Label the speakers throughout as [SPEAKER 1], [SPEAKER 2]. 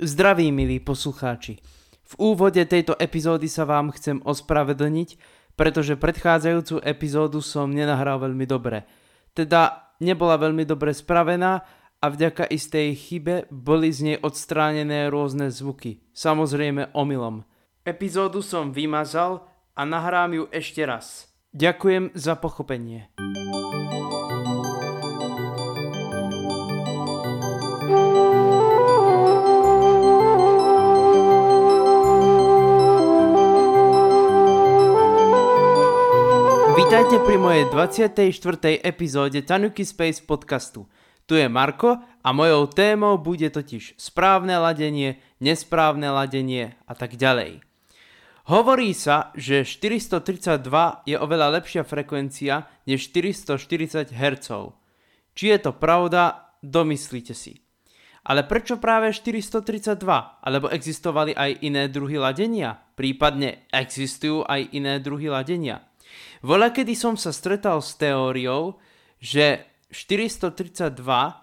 [SPEAKER 1] Zdraví, milí poslucháči. V úvode tejto epizódy sa vám chcem ospravedlniť, pretože predchádzajúcu epizódu som nenahral veľmi dobre. Teda nebola veľmi dobre spravená a vďaka istej chybe boli z nej odstránené rôzne zvuky. Samozrejme omylom. Epizódu som vymazal a nahrám ju ešte raz. Ďakujem za pochopenie. Vítajte pri mojej 24. epizóde Tanuki Space podcastu. Tu je Marko a mojou témou bude totiž správne ladenie, nesprávne ladenie a tak ďalej. Hovorí sa, že 432 je oveľa lepšia frekvencia než 440 Hz. Či je to pravda, domyslíte si. Ale prečo práve 432? Alebo existovali aj iné druhy ladenia? Prípadne existujú aj iné druhy ladenia? Voľa kedy som sa stretal s teóriou, že 432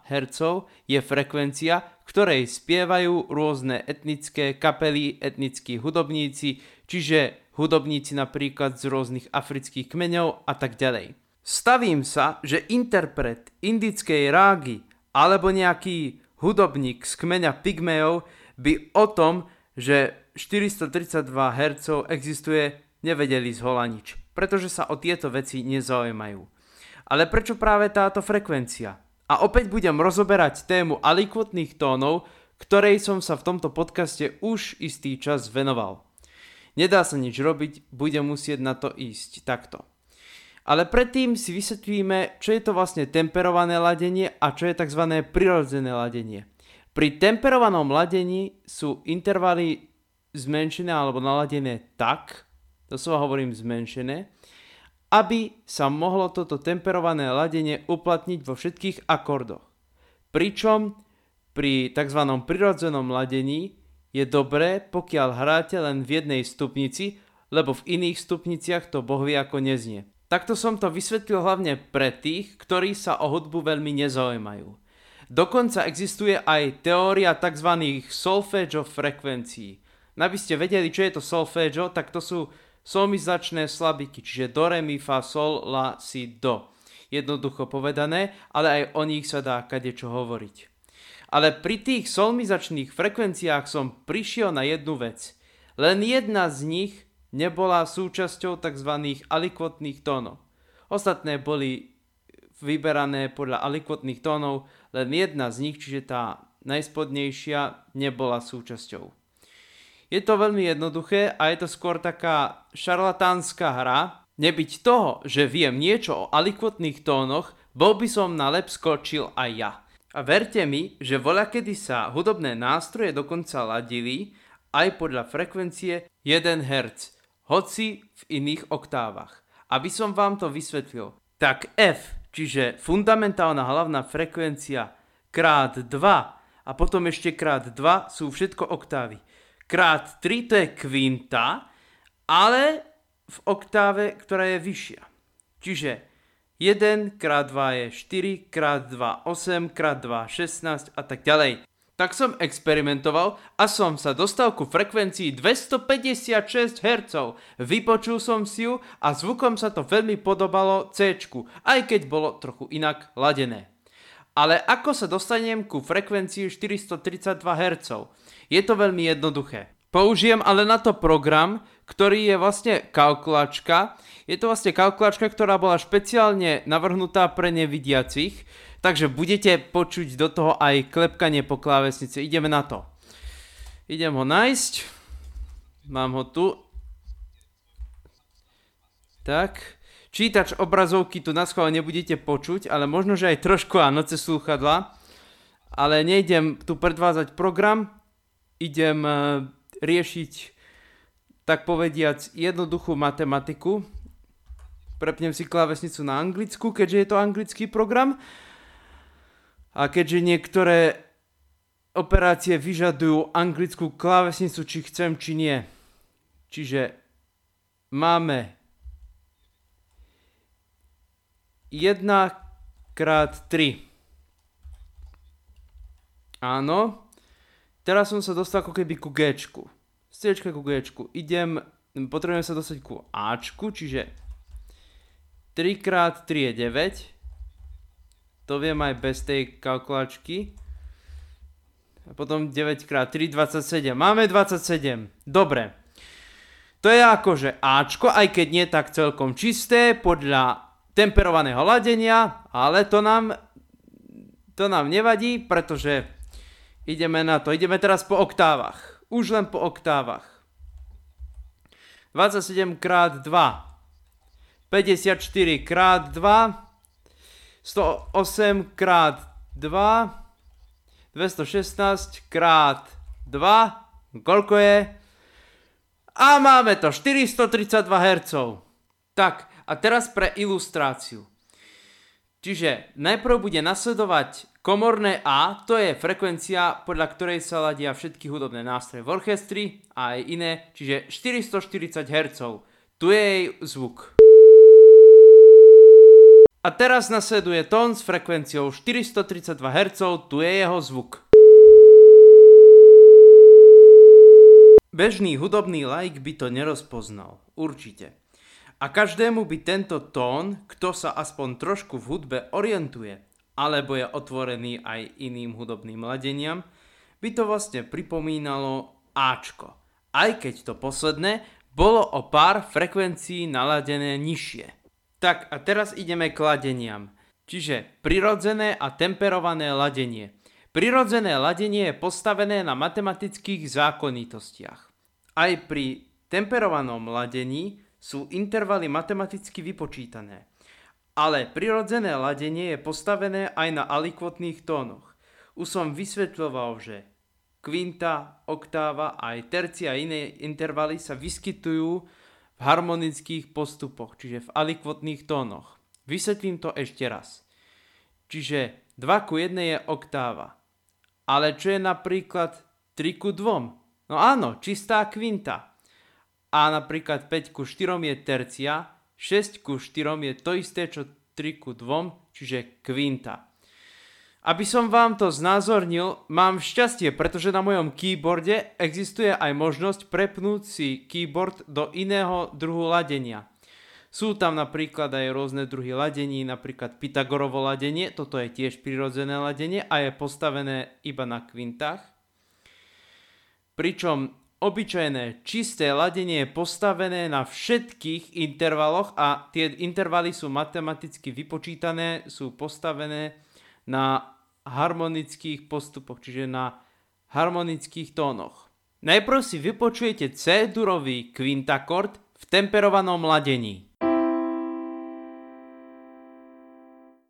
[SPEAKER 1] Hz je frekvencia, ktorej spievajú rôzne etnické kapely, etnickí hudobníci, čiže hudobníci napríklad z rôznych afrických kmeňov a tak ďalej. Stavím sa, že interpret indickej rágy alebo nejaký hudobník z kmeňa Pygmeov by o tom, že 432 Hz existuje, nevedeli z nič pretože sa o tieto veci nezaujímajú. Ale prečo práve táto frekvencia? A opäť budem rozoberať tému alikvotných tónov, ktorej som sa v tomto podcaste už istý čas venoval. Nedá sa nič robiť, budem musieť na to ísť takto. Ale predtým si vysvetlíme, čo je to vlastne temperované ladenie a čo je tzv. prirodzené ladenie. Pri temperovanom ladení sú intervaly zmenšené alebo naladené tak, doslova hovorím zmenšené, aby sa mohlo toto temperované ladenie uplatniť vo všetkých akordoch. Pričom pri tzv. prirodzenom ladení je dobré, pokiaľ hráte len v jednej stupnici, lebo v iných stupniciach to bohvie ako neznie. Takto som to vysvetlil hlavne pre tých, ktorí sa o hudbu veľmi nezaujímajú. Dokonca existuje aj teória tzv. solfeggio frekvencií. Aby ste vedeli, čo je to solfeggio, tak to sú solmizačné slabiky, čiže do, re, mi, fa, sol, la, si, do. Jednoducho povedané, ale aj o nich sa dá kadečo hovoriť. Ale pri tých solmizačných frekvenciách som prišiel na jednu vec. Len jedna z nich nebola súčasťou tzv. alikvotných tónov. Ostatné boli vyberané podľa alikvotných tónov, len jedna z nich, čiže tá najspodnejšia, nebola súčasťou. Je to veľmi jednoduché a je to skôr taká šarlatánska hra. Nebyť toho, že viem niečo o alikvotných tónoch, bol by som na lep skočil aj ja. A verte mi, že voľakedy sa hudobné nástroje dokonca ladili aj podľa frekvencie 1 Hz, hoci v iných oktávach. Aby som vám to vysvetlil, tak F, čiže fundamentálna hlavná frekvencia krát 2 a potom ešte krát 2 sú všetko oktávy krát 3 to je kvinta, ale v oktáve, ktorá je vyššia. Čiže 1 krát 2 je 4, krát 2 8, krát 2 16 a tak ďalej. Tak som experimentoval a som sa dostal ku frekvencii 256 Hz. Vypočul som si ju a zvukom sa to veľmi podobalo C, aj keď bolo trochu inak ladené. Ale ako sa dostanem ku frekvencii 432 Hz? Je to veľmi jednoduché. Použijem ale na to program, ktorý je vlastne kalkulačka. Je to vlastne kalkulačka, ktorá bola špeciálne navrhnutá pre nevidiacich, takže budete počuť do toho aj klepkanie po klávesnici. Ideme na to. Idem ho nájsť. Mám ho tu. Tak. Čítač obrazovky tu na schvál nebudete počuť, ale možno, že aj trošku áno cez slúchadla. Ale nejdem tu predvázať program, idem eh, riešiť, tak povediac, jednoduchú matematiku. Prepnem si klávesnicu na anglicku, keďže je to anglický program. A keďže niektoré operácie vyžadujú anglickú klávesnicu, či chcem, či nie. Čiže máme 1 krát 3. Áno. teraz som sa dostal ako keby ku G. Z C ku G. Idem, potrebujem sa dostať ku A, čiže 3x3 je 9. To viem aj bez tej kalkulačky. A potom 9x3, 27. Máme 27. Dobre. To je akože Ačko, aj keď nie tak celkom čisté, podľa temperovaného ladenia, ale to nám, to nám nevadí, pretože ideme na to. Ideme teraz po oktávach. Už len po oktávach. 27 x 2. 54 x 2. 108 x 2. 216 krát 2, koľko je? A máme to, 432 Hz. Tak, a teraz pre ilustráciu. Čiže najprv bude nasledovať komorné A, to je frekvencia, podľa ktorej sa ladia všetky hudobné nástroje v orchestri a aj iné, čiže 440 Hz. Tu je jej zvuk. A teraz nasleduje tón s frekvenciou 432 Hz, tu je jeho zvuk. Bežný hudobný like by to nerozpoznal, určite. A každému by tento tón, kto sa aspoň trošku v hudbe orientuje, alebo je otvorený aj iným hudobným ladeniam, by to vlastne pripomínalo Ačko. Aj keď to posledné bolo o pár frekvencií naladené nižšie. Tak a teraz ideme k ladeniam. Čiže prirodzené a temperované ladenie. Prirodzené ladenie je postavené na matematických zákonitostiach. Aj pri temperovanom ladení sú intervaly matematicky vypočítané. Ale prirodzené ladenie je postavené aj na alikvotných tónoch. Už som vysvetľoval, že kvinta, oktáva a aj tercia a iné intervaly sa vyskytujú v harmonických postupoch, čiže v alikvotných tónoch. Vysvetlím to ešte raz. Čiže 2 ku 1 je oktáva. Ale čo je napríklad 3 ku 2? No áno, čistá kvinta. A napríklad 5 ku 4 je tercia, 6 ku 4 je to isté, čo 3 ku 2, čiže kvinta. Aby som vám to znázornil, mám šťastie, pretože na mojom keyboarde existuje aj možnosť prepnúť si keyboard do iného druhu ladenia. Sú tam napríklad aj rôzne druhy ladení, napríklad Pythagorovo ladenie, toto je tiež prirodzené ladenie a je postavené iba na kvintách. Pričom obyčajné čisté ladenie je postavené na všetkých intervaloch a tie intervaly sú matematicky vypočítané, sú postavené na harmonických postupoch, čiže na harmonických tónoch. Najprv si vypočujete C-durový kvintakord v temperovanom ladení.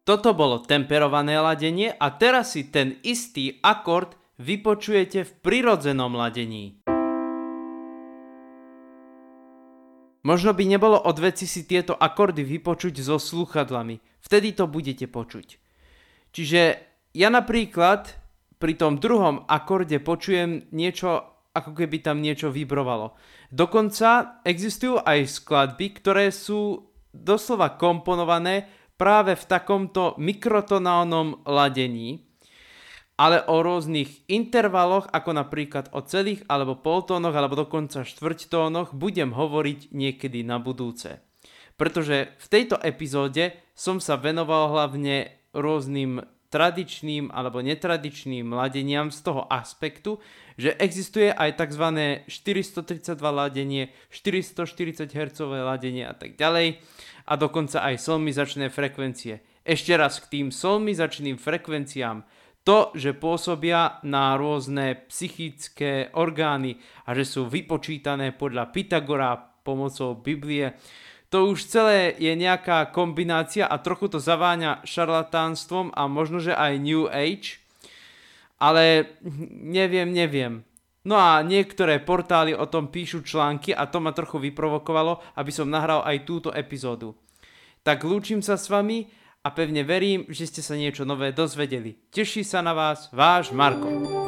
[SPEAKER 1] Toto bolo temperované ladenie a teraz si ten istý akord vypočujete v prirodzenom ladení. Možno by nebolo od veci si tieto akordy vypočuť so sluchadlami. Vtedy to budete počuť. Čiže ja napríklad pri tom druhom akorde počujem niečo, ako keby tam niečo vibrovalo. Dokonca existujú aj skladby, ktoré sú doslova komponované práve v takomto mikrotonálnom ladení, ale o rôznych intervaloch, ako napríklad o celých alebo poltónoch, alebo dokonca štvrťtónoch, budem hovoriť niekedy na budúce. Pretože v tejto epizóde som sa venoval hlavne rôznym tradičným alebo netradičným ladeniam z toho aspektu, že existuje aj tzv. 432 ladenie, 440 Hz ladenie a tak ďalej a dokonca aj solmizačné frekvencie. Ešte raz k tým solmizačným frekvenciám. To, že pôsobia na rôzne psychické orgány a že sú vypočítané podľa Pythagora pomocou Biblie, to už celé je nejaká kombinácia a trochu to zaváňa šarlatánstvom a možno, že aj New Age, ale neviem, neviem. No a niektoré portály o tom píšu články a to ma trochu vyprovokovalo, aby som nahral aj túto epizódu. Tak lúčim sa s vami a pevne verím, že ste sa niečo nové dozvedeli. Teší sa na vás váš Marko.